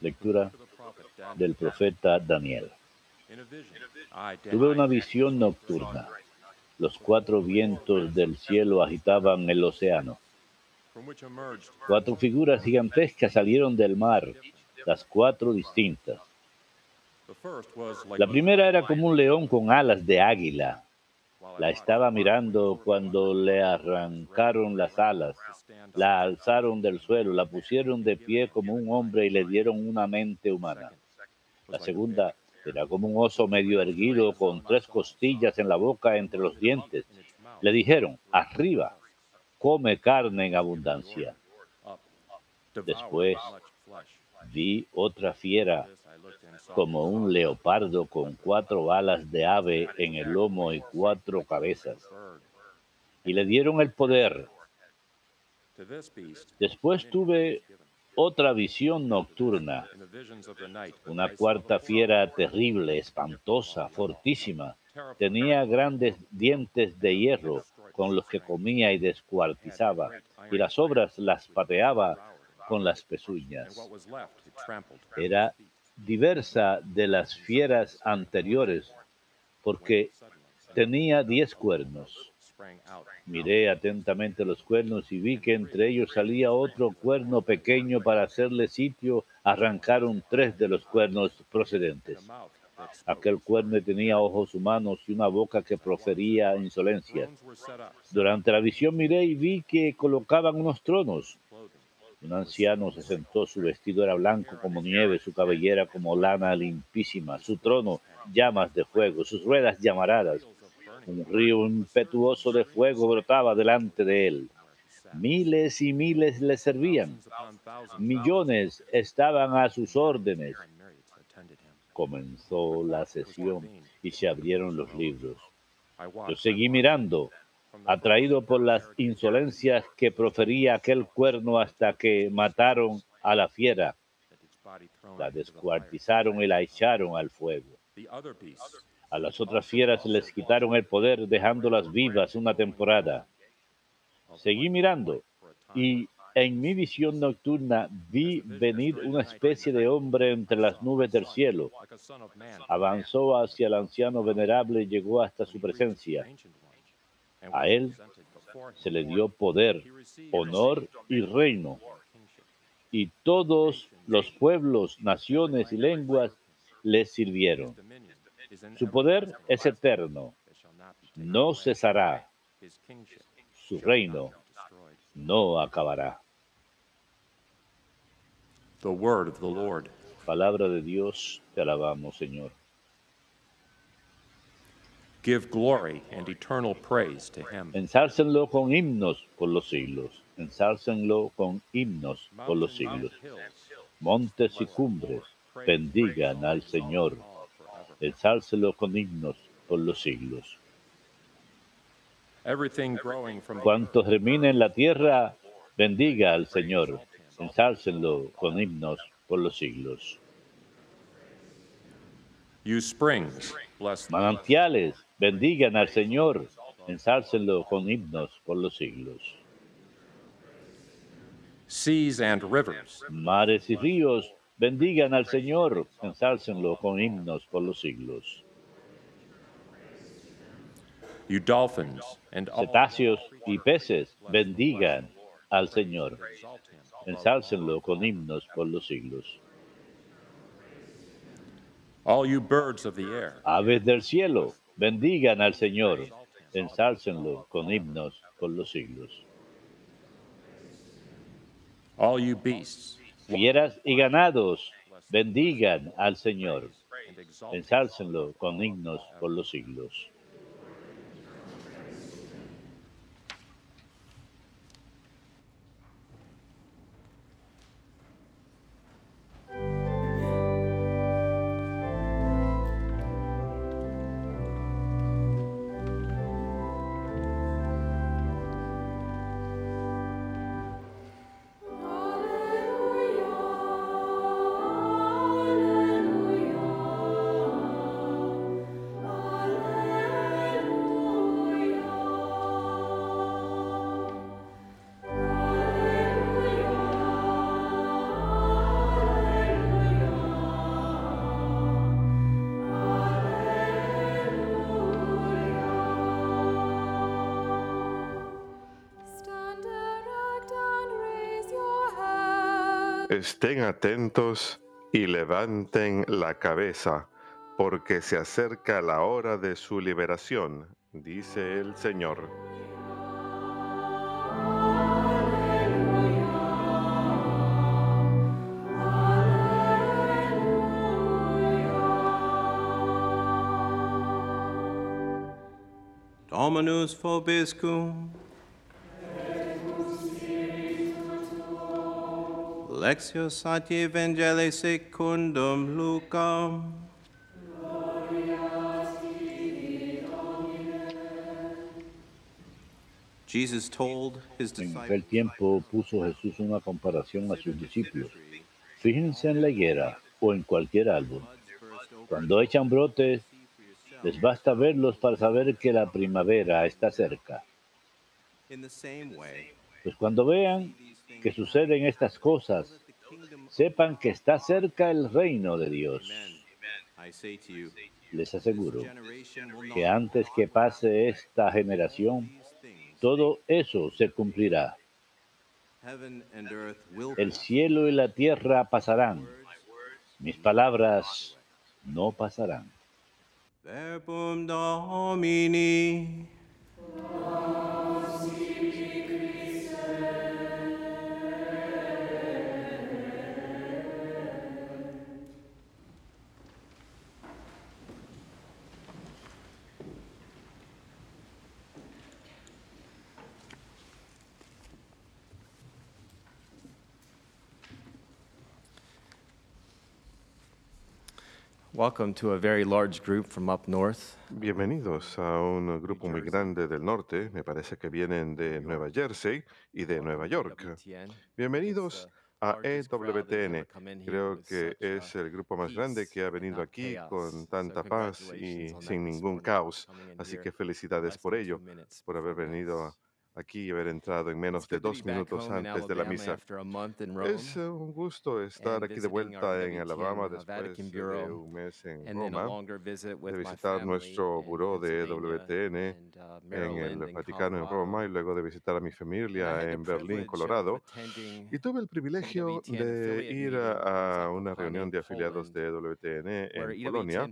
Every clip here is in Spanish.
Lectura del profeta Daniel. Tuve una visión nocturna. Los cuatro vientos del cielo agitaban el océano. Cuatro figuras gigantescas salieron del mar, las cuatro distintas. La primera era como un león con alas de águila. La estaba mirando cuando le arrancaron las alas, la alzaron del suelo, la pusieron de pie como un hombre y le dieron una mente humana. La segunda era como un oso medio erguido con tres costillas en la boca entre los dientes. Le dijeron, arriba, come carne en abundancia. Después vi otra fiera como un leopardo con cuatro alas de ave en el lomo y cuatro cabezas. Y le dieron el poder. Después tuve otra visión nocturna, una cuarta fiera terrible, espantosa, fortísima. Tenía grandes dientes de hierro con los que comía y descuartizaba, y las obras las pateaba con las pezuñas. Era diversa de las fieras anteriores, porque tenía diez cuernos. Miré atentamente los cuernos y vi que entre ellos salía otro cuerno pequeño para hacerle sitio. Arrancaron tres de los cuernos procedentes. Aquel cuerno tenía ojos humanos y una boca que profería insolencia. Durante la visión miré y vi que colocaban unos tronos un anciano se sentó, su vestido era blanco como nieve, su cabellera como lana limpísima, su trono llamas de fuego, sus ruedas llamaradas. Un río impetuoso de fuego brotaba delante de él. Miles y miles le servían. Millones estaban a sus órdenes. Comenzó la sesión y se abrieron los libros. Yo seguí mirando atraído por las insolencias que profería aquel cuerno hasta que mataron a la fiera, la descuartizaron y la echaron al fuego. A las otras fieras les quitaron el poder dejándolas vivas una temporada. Seguí mirando y en mi visión nocturna vi venir una especie de hombre entre las nubes del cielo. Avanzó hacia el anciano venerable y llegó hasta su presencia. A él se le dio poder, honor y reino. Y todos los pueblos, naciones y lenguas le sirvieron. Su poder es eterno, no cesará. Su reino no acabará. Palabra de Dios, te alabamos, Señor. Give glory and eternal praise to him. Ensálcenlo con himnos por los siglos. Ensálcenlo con himnos por los siglos. Montes y cumbres, bendigan al Señor. Ensálcenlo con himnos por los siglos. Cuanto germine en la tierra, bendiga al Señor. Ensálcenlo con himnos por los siglos. Manantiales, bendigan al Señor, ensálcenlo con himnos por los siglos. Seas and rivers, Mares y ríos, bendigan al Señor, ensálcenlo con himnos por los siglos. you dolphins and all Cetáceos y peces, bendigan al Señor, ensálcenlo con himnos por los siglos. all you birds of the air, Aves del cielo, bendigan al Señor, ensálcenlo con himnos por los siglos. all you beasts, Fieras y ganados, bendigan al Señor, ensálcenlo con himnos por los siglos. Estén atentos y levanten la cabeza, porque se acerca la hora de su liberación, dice el Señor. Dominus. Lectio Sancti Evangelii secundum Lucam. Jesus told his En aquel tiempo puso Jesús una comparación a sus discípulos. Fíjense en la higuera o en cualquier árbol. Cuando echan brotes, les basta verlos para saber que la primavera está cerca. Pues cuando vean que suceden estas cosas, sepan que está cerca el reino de Dios. Les aseguro que antes que pase esta generación, todo eso se cumplirá. El cielo y la tierra pasarán. Mis palabras no pasarán. Welcome to a very large group from up north. Bienvenidos a un grupo muy grande del norte, me parece que vienen de Nueva Jersey y de Nueva York. WTN. Bienvenidos a EWTN. here Creo que es uh, el grupo más grande peace que ha venido not aquí con tanta paz y sin ningún caos. Así que felicidades por ello, por haber venido. Aquí y haber entrado en menos de dos minutos antes de la misa. Es un gusto estar aquí de vuelta en Alabama uh, después de un mes en Roma, de visitar nuestro buró de WTN uh, en el Vaticano en. Roma y luego de visitar a mi familia en Berlín, Colorado. Y tuve el privilegio de ir a, una reunión de afiliados de WTN en Polonia,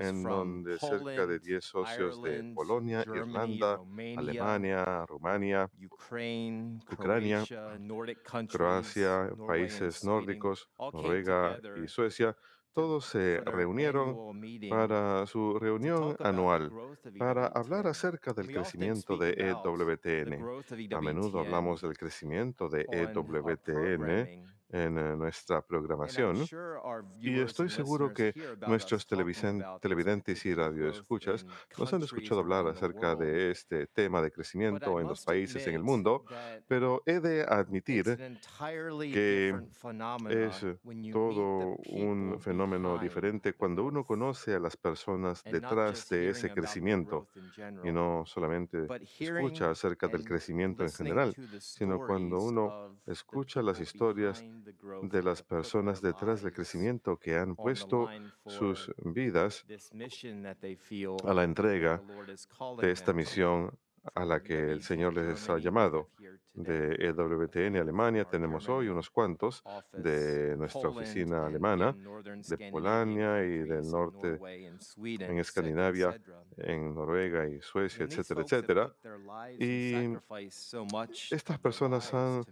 en donde cerca de Poland, 10 socios de Polonia, Irlanda, Alemania, Rumania, Ucrania, Croacia, países nórdicos, Noruega y Suecia, todos se reunieron para su reunión anual para hablar acerca del crecimiento de EWTN. of A menudo EWTN hablamos del crecimiento de EWTN en eh, nuestra programación y estoy seguro que nuestros televidentes y radioescuchas nos han escuchado hablar acerca de este tema de crecimiento en los países en el mundo, pero he de admitir que es todo un fenómeno diferente cuando uno conoce a las personas detrás de ese crecimiento y no solamente escucha acerca del crecimiento en general, sino cuando uno escucha las historias de las personas detrás del crecimiento que han puesto sus vidas a la entrega de esta misión a la que el Señor les ha llamado. De EWTN Alemania tenemos hoy unos cuantos, de nuestra oficina alemana, de Polonia y del norte en Escandinavia, en Noruega y Suecia, etcétera, etcétera. Y estas personas han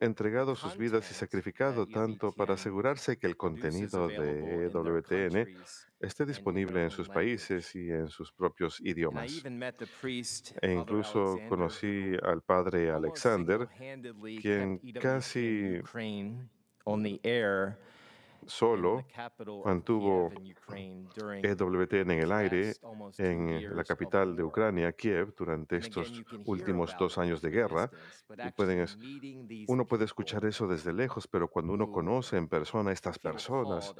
entregado sus vidas y sacrificado tanto para asegurarse que el contenido de EWTN esté disponible en sus países y en sus propios idiomas. E incluso conocí al padre Alexander, quien casi solo mantuvo EWTN en el aire en la capital de Ucrania, Kiev, durante estos últimos dos años de guerra. Y pueden es- uno puede escuchar eso desde lejos, pero cuando uno conoce en persona a estas personas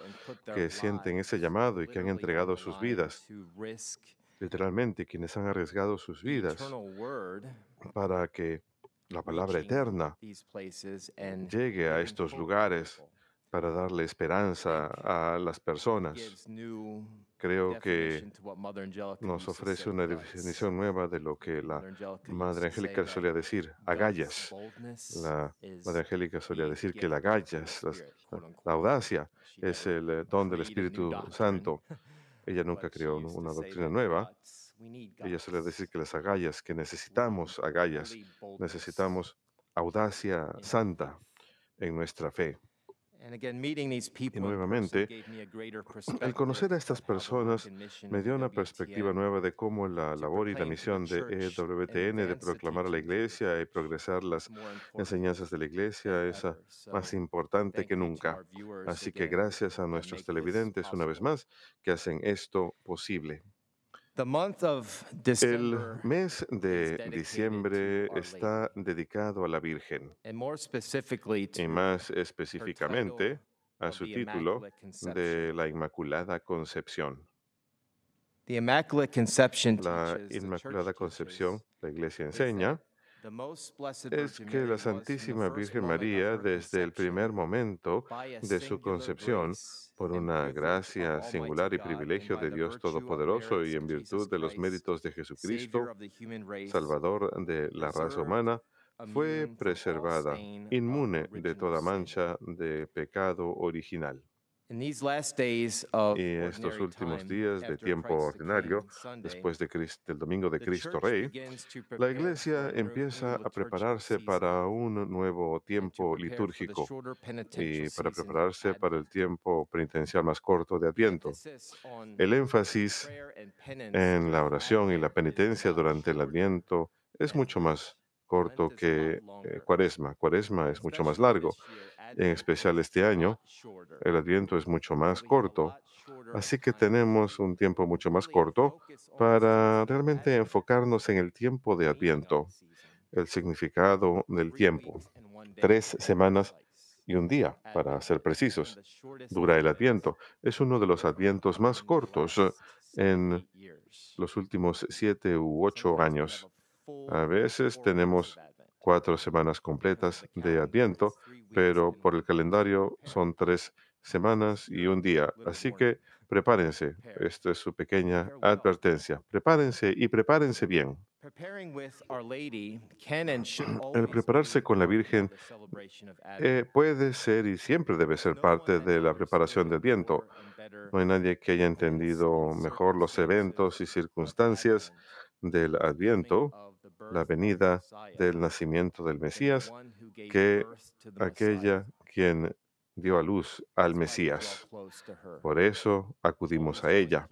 que sienten ese llamado y que han entregado sus vidas, literalmente quienes han arriesgado sus vidas para que la palabra eterna llegue a estos lugares para darle esperanza a las personas. Creo que nos ofrece una definición nueva de lo que la Madre Angélica solía decir, agallas. La Madre Angélica solía decir que la agallas, la, la audacia, es el eh, don del Espíritu Santo. Ella nunca creó una doctrina nueva. Ella solía decir que las agallas, que necesitamos agallas, necesitamos audacia santa en nuestra fe. And again, meeting these people in person nuevamente, Al conocer a estas personas, me dio una perspectiva nueva de cómo la labor y la misión de EWTN de proclamar a la iglesia y progresar las enseñanzas de la iglesia es más importante que nunca. Así que gracias a nuestros televidentes una vez más que hacen esto posible. The month of El mes de diciembre está dedicado a la Virgen and more specifically y to más específicamente a su the título Immaculate Conception. de la Inmaculada Concepción. The Immaculate Conception La Inmaculada Concepción, la Iglesia enseña, es que la Santísima Virgen María, desde el primer momento de su concepción, por una gracia singular y privilegio de Dios Todopoderoso y en virtud de los méritos de Jesucristo, Salvador de la raza humana, fue preservada, inmune de toda mancha de pecado original. In these last days of Y estos ordinary últimos time, días de tiempo Christ the King ordinario, después de del Domingo de the Cristo church Rey, begins to la prepare Iglesia for a empieza new a liturgical prepararse para un nuevo and to tiempo prepare for the litúrgico y penitential para prepararse para el tiempo penitencial más corto de Adviento. Emphasis on El énfasis prayer and penance en la during oración y la penitencia much durante el Adviento es mucho más corto que eh. Cuaresma. Cuaresma es mucho más largo. En especial este año, el Adviento es mucho más corto. Así que tenemos un tiempo mucho más corto para realmente enfocarnos en el tiempo de Adviento, el significado del tiempo. Tres semanas y un día, para ser precisos. Dura el Adviento. Es uno de los Advientos más cortos eh, en los últimos siete u ocho años. A veces tenemos cuatro semanas completas de Adviento, pero por el calendario son tres semanas y un día. Así que prepárense. Esta es su pequeña Prepare well. advertencia. Prepárense y prepárense bien. El prepararse con la Virgen eh, puede ser y siempre debe ser parte de la preparación understood del viento. more and better No hay nadie que haya entendido mejor los eventos y circunstancias del Adviento, la venida del nacimiento del Mesías, que aquella quien dio a luz al Mesías. Por eso acudimos a ella,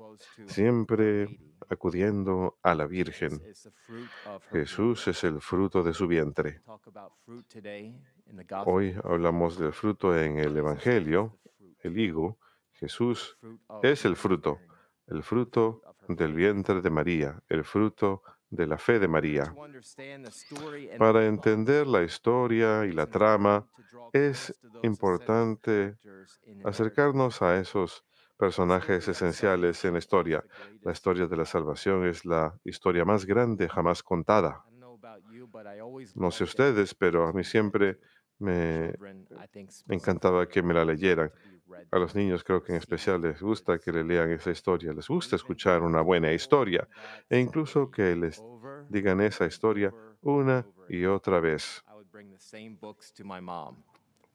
siempre acudiendo a la Virgen. Jesús es el fruto de su vientre. Hoy hablamos del fruto en el Evangelio, el higo. Jesús es el fruto, el fruto del vientre de María, el fruto de la fe de María. Para entender la historia y la trama, es importante acercarnos a esos personajes esenciales en la historia. La historia de la salvación es la historia más grande jamás contada. No sé ustedes, pero a mí siempre me encantaba que me la leyeran. A los niños creo que en especial les gusta que le lean esa historia, les gusta escuchar una buena historia e incluso que les digan esa historia una y otra vez. I would bring the same books to my mom.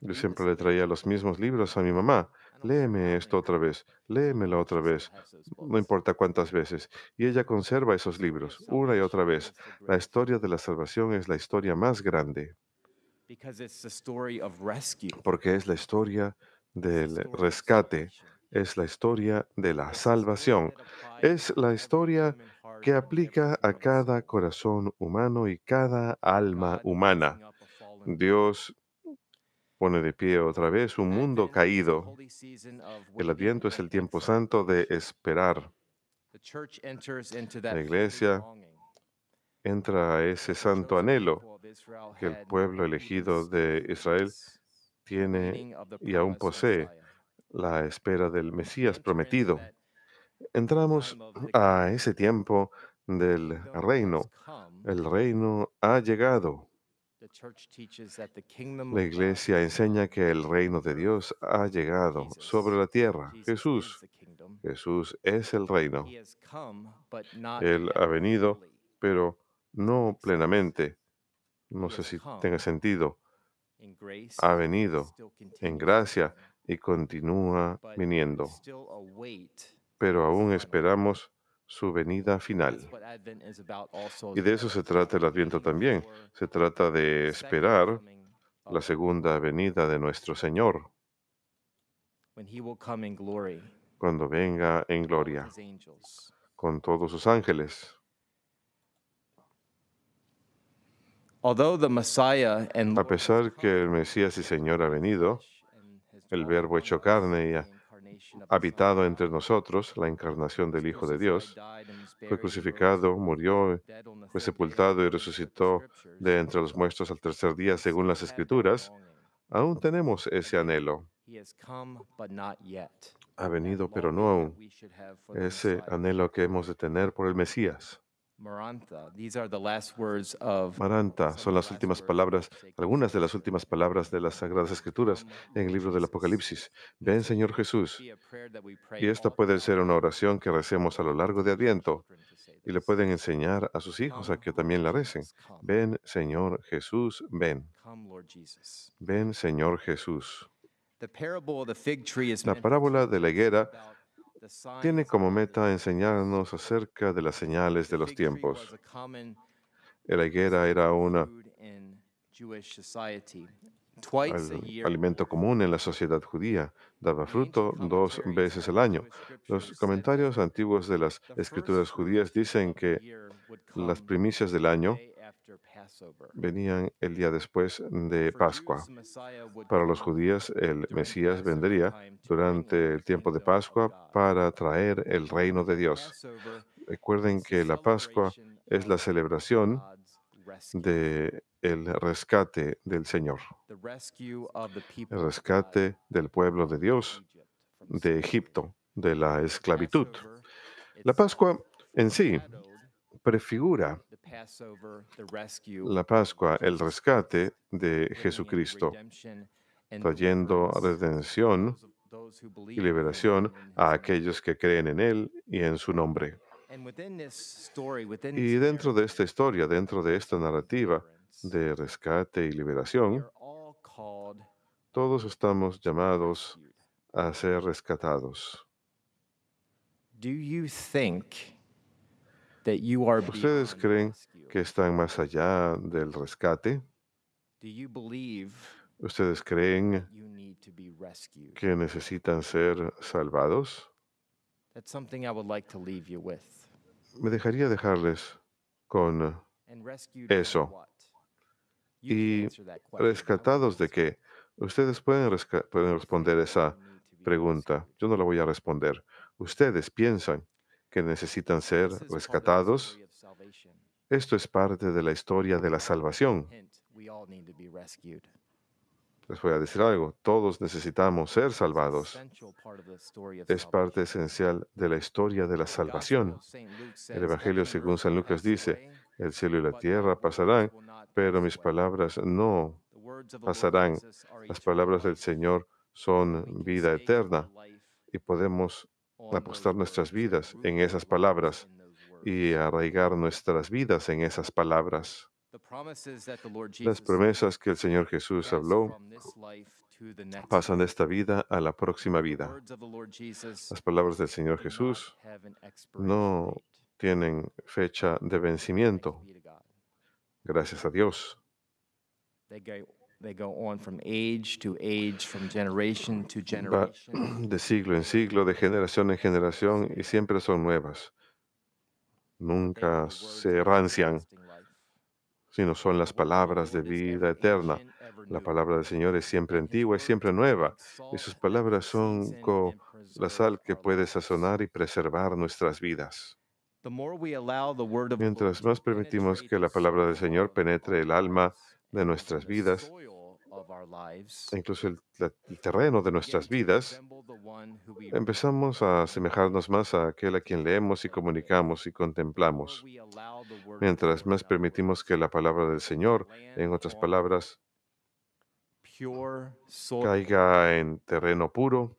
Yo siempre le traía los mismos libros a mi mamá. Léeme esto otra vez, léemelo otra vez, no importa cuántas veces. Y ella conserva esos libros una y otra vez. La historia de la salvación es la historia más grande because it's the story of rescue. porque es la historia the del rescate, es la historia de la salvación, es la historia que aplica a cada corazón humano y cada alma humana. Dios pone de pie otra vez un mundo caído. El adviento es el tiempo santo de esperar. La iglesia entra a ese santo anhelo que el pueblo elegido de Israel tiene y aún posee la espera del Mesías prometido. Entramos a ese tiempo del reino. El reino ha llegado. La iglesia enseña que el reino de Dios ha llegado sobre la tierra. Jesús, Jesús es el reino. Él ha venido, pero no plenamente. No sé si tenga sentido. Ha venido en gracia y continúa viniendo. Pero aún esperamos su venida final. Y de eso se trata el Adviento también. Se trata de esperar la segunda venida de nuestro Señor cuando venga en gloria con todos sus ángeles. A pesar que el Mesías y Señor ha venido, el Verbo hecho carne y ha habitado entre nosotros, la encarnación del Hijo de Dios, fue crucificado, murió, fue sepultado y resucitó de entre los muertos al tercer día, según las Escrituras, aún tenemos ese anhelo. Ha venido, pero no aún. Ese anhelo que hemos de tener por el Mesías. Maranta son las últimas palabras, algunas de las últimas palabras de las Sagradas Escrituras en el libro del Apocalipsis. Ven, Señor Jesús. Y esta puede ser una oración que recemos a lo largo de Adviento y le pueden enseñar a sus hijos a que también la recen. Ven, Señor Jesús, ven. Ven, Señor Jesús. La parábola de la higuera tiene como meta enseñarnos acerca de las señales de los tiempos. La higuera era un alimento común en la sociedad judía. Daba fruto dos veces al año. Los comentarios antiguos de las escrituras judías dicen que las primicias del año venían el día después de Pascua. Para los judíos, el Mesías vendría durante el tiempo de Pascua para traer el reino de Dios. Recuerden que la Pascua es la celebración de el rescate del Señor, el rescate del pueblo de Dios de Egipto, de la esclavitud. La Pascua en sí prefigura la Pascua, el rescate de Jesucristo, trayendo redención y liberación a aquellos que creen en Él y en su nombre. Y dentro de esta historia, dentro de esta narrativa de rescate y liberación, todos estamos llamados a ser rescatados. ¿Ustedes creen que están más allá del rescate? ¿Ustedes creen que necesitan ser salvados? Me dejaría dejarles con eso. ¿Y rescatados de qué? Ustedes pueden, pueden responder esa pregunta. Yo no la voy a responder. Ustedes piensan que necesitan ser rescatados. Esto es parte de la historia de la salvación. Les voy a decir algo, todos necesitamos ser salvados. Es parte esencial de la historia de la salvación. El Evangelio según San Lucas dice, el cielo y la tierra pasarán, pero mis palabras no pasarán. Las palabras del Señor son vida eterna y podemos apostar nuestras vidas en esas palabras y arraigar nuestras vidas en esas palabras. Las promesas que el Señor Jesús habló pasan de esta vida a la próxima vida. Las palabras del Señor Jesús no tienen fecha de vencimiento. Gracias a Dios. De siglo en siglo, de generación en generación, y siempre son nuevas. Nunca se rancian, sino son las palabras de vida eterna. La palabra del Señor es siempre antigua y siempre nueva, y sus palabras son como la sal que puede sazonar y preservar nuestras vidas. Mientras más permitimos que la palabra del Señor penetre el alma de nuestras vidas, incluso el, el terreno de nuestras vidas, empezamos a asemejarnos más a aquel a quien leemos y comunicamos y contemplamos. Mientras más permitimos que la palabra del Señor, en otras palabras, caiga en terreno puro,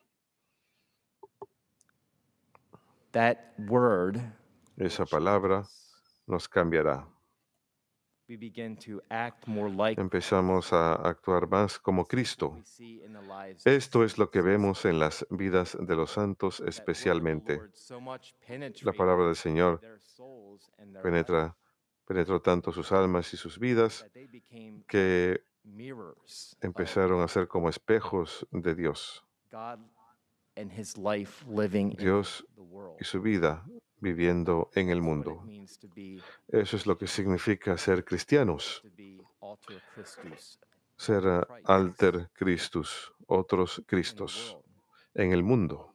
esa palabra nos cambiará. Empezamos a actuar más como Cristo. Esto es lo que vemos en las vidas de los santos especialmente. La palabra del Señor penetra, penetró tanto sus almas y sus vidas que empezaron a ser como espejos de Dios. Dios y su vida viviendo en el mundo. Eso es lo que significa ser cristianos, ser eh, alter Christus, otros Cristos en el mundo,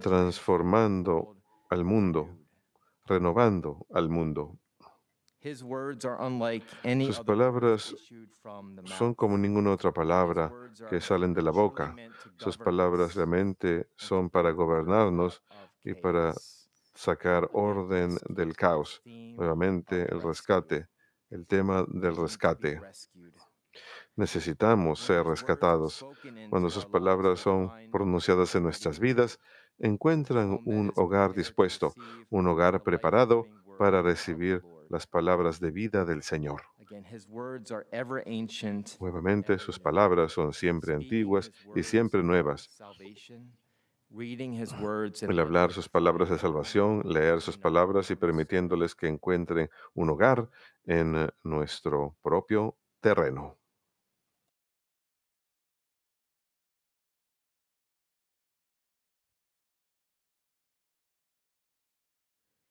transformando al mundo, renovando al mundo. Sus palabras Son como ninguna otra palabra que salen de la boca. Sus palabras realmente son para gobernarnos y para sacar orden del caos. Nuevamente el rescate, el tema del rescate. Necesitamos ser rescatados. Cuando sus palabras son pronunciadas en nuestras vidas, encuentran un hogar dispuesto, un hogar preparado para recibir las palabras de vida del Señor. Nuevamente, sus palabras son siempre antiguas y siempre nuevas. El hablar sus palabras de salvación, leer sus palabras y permitiéndoles que encuentren un hogar en nuestro propio terreno.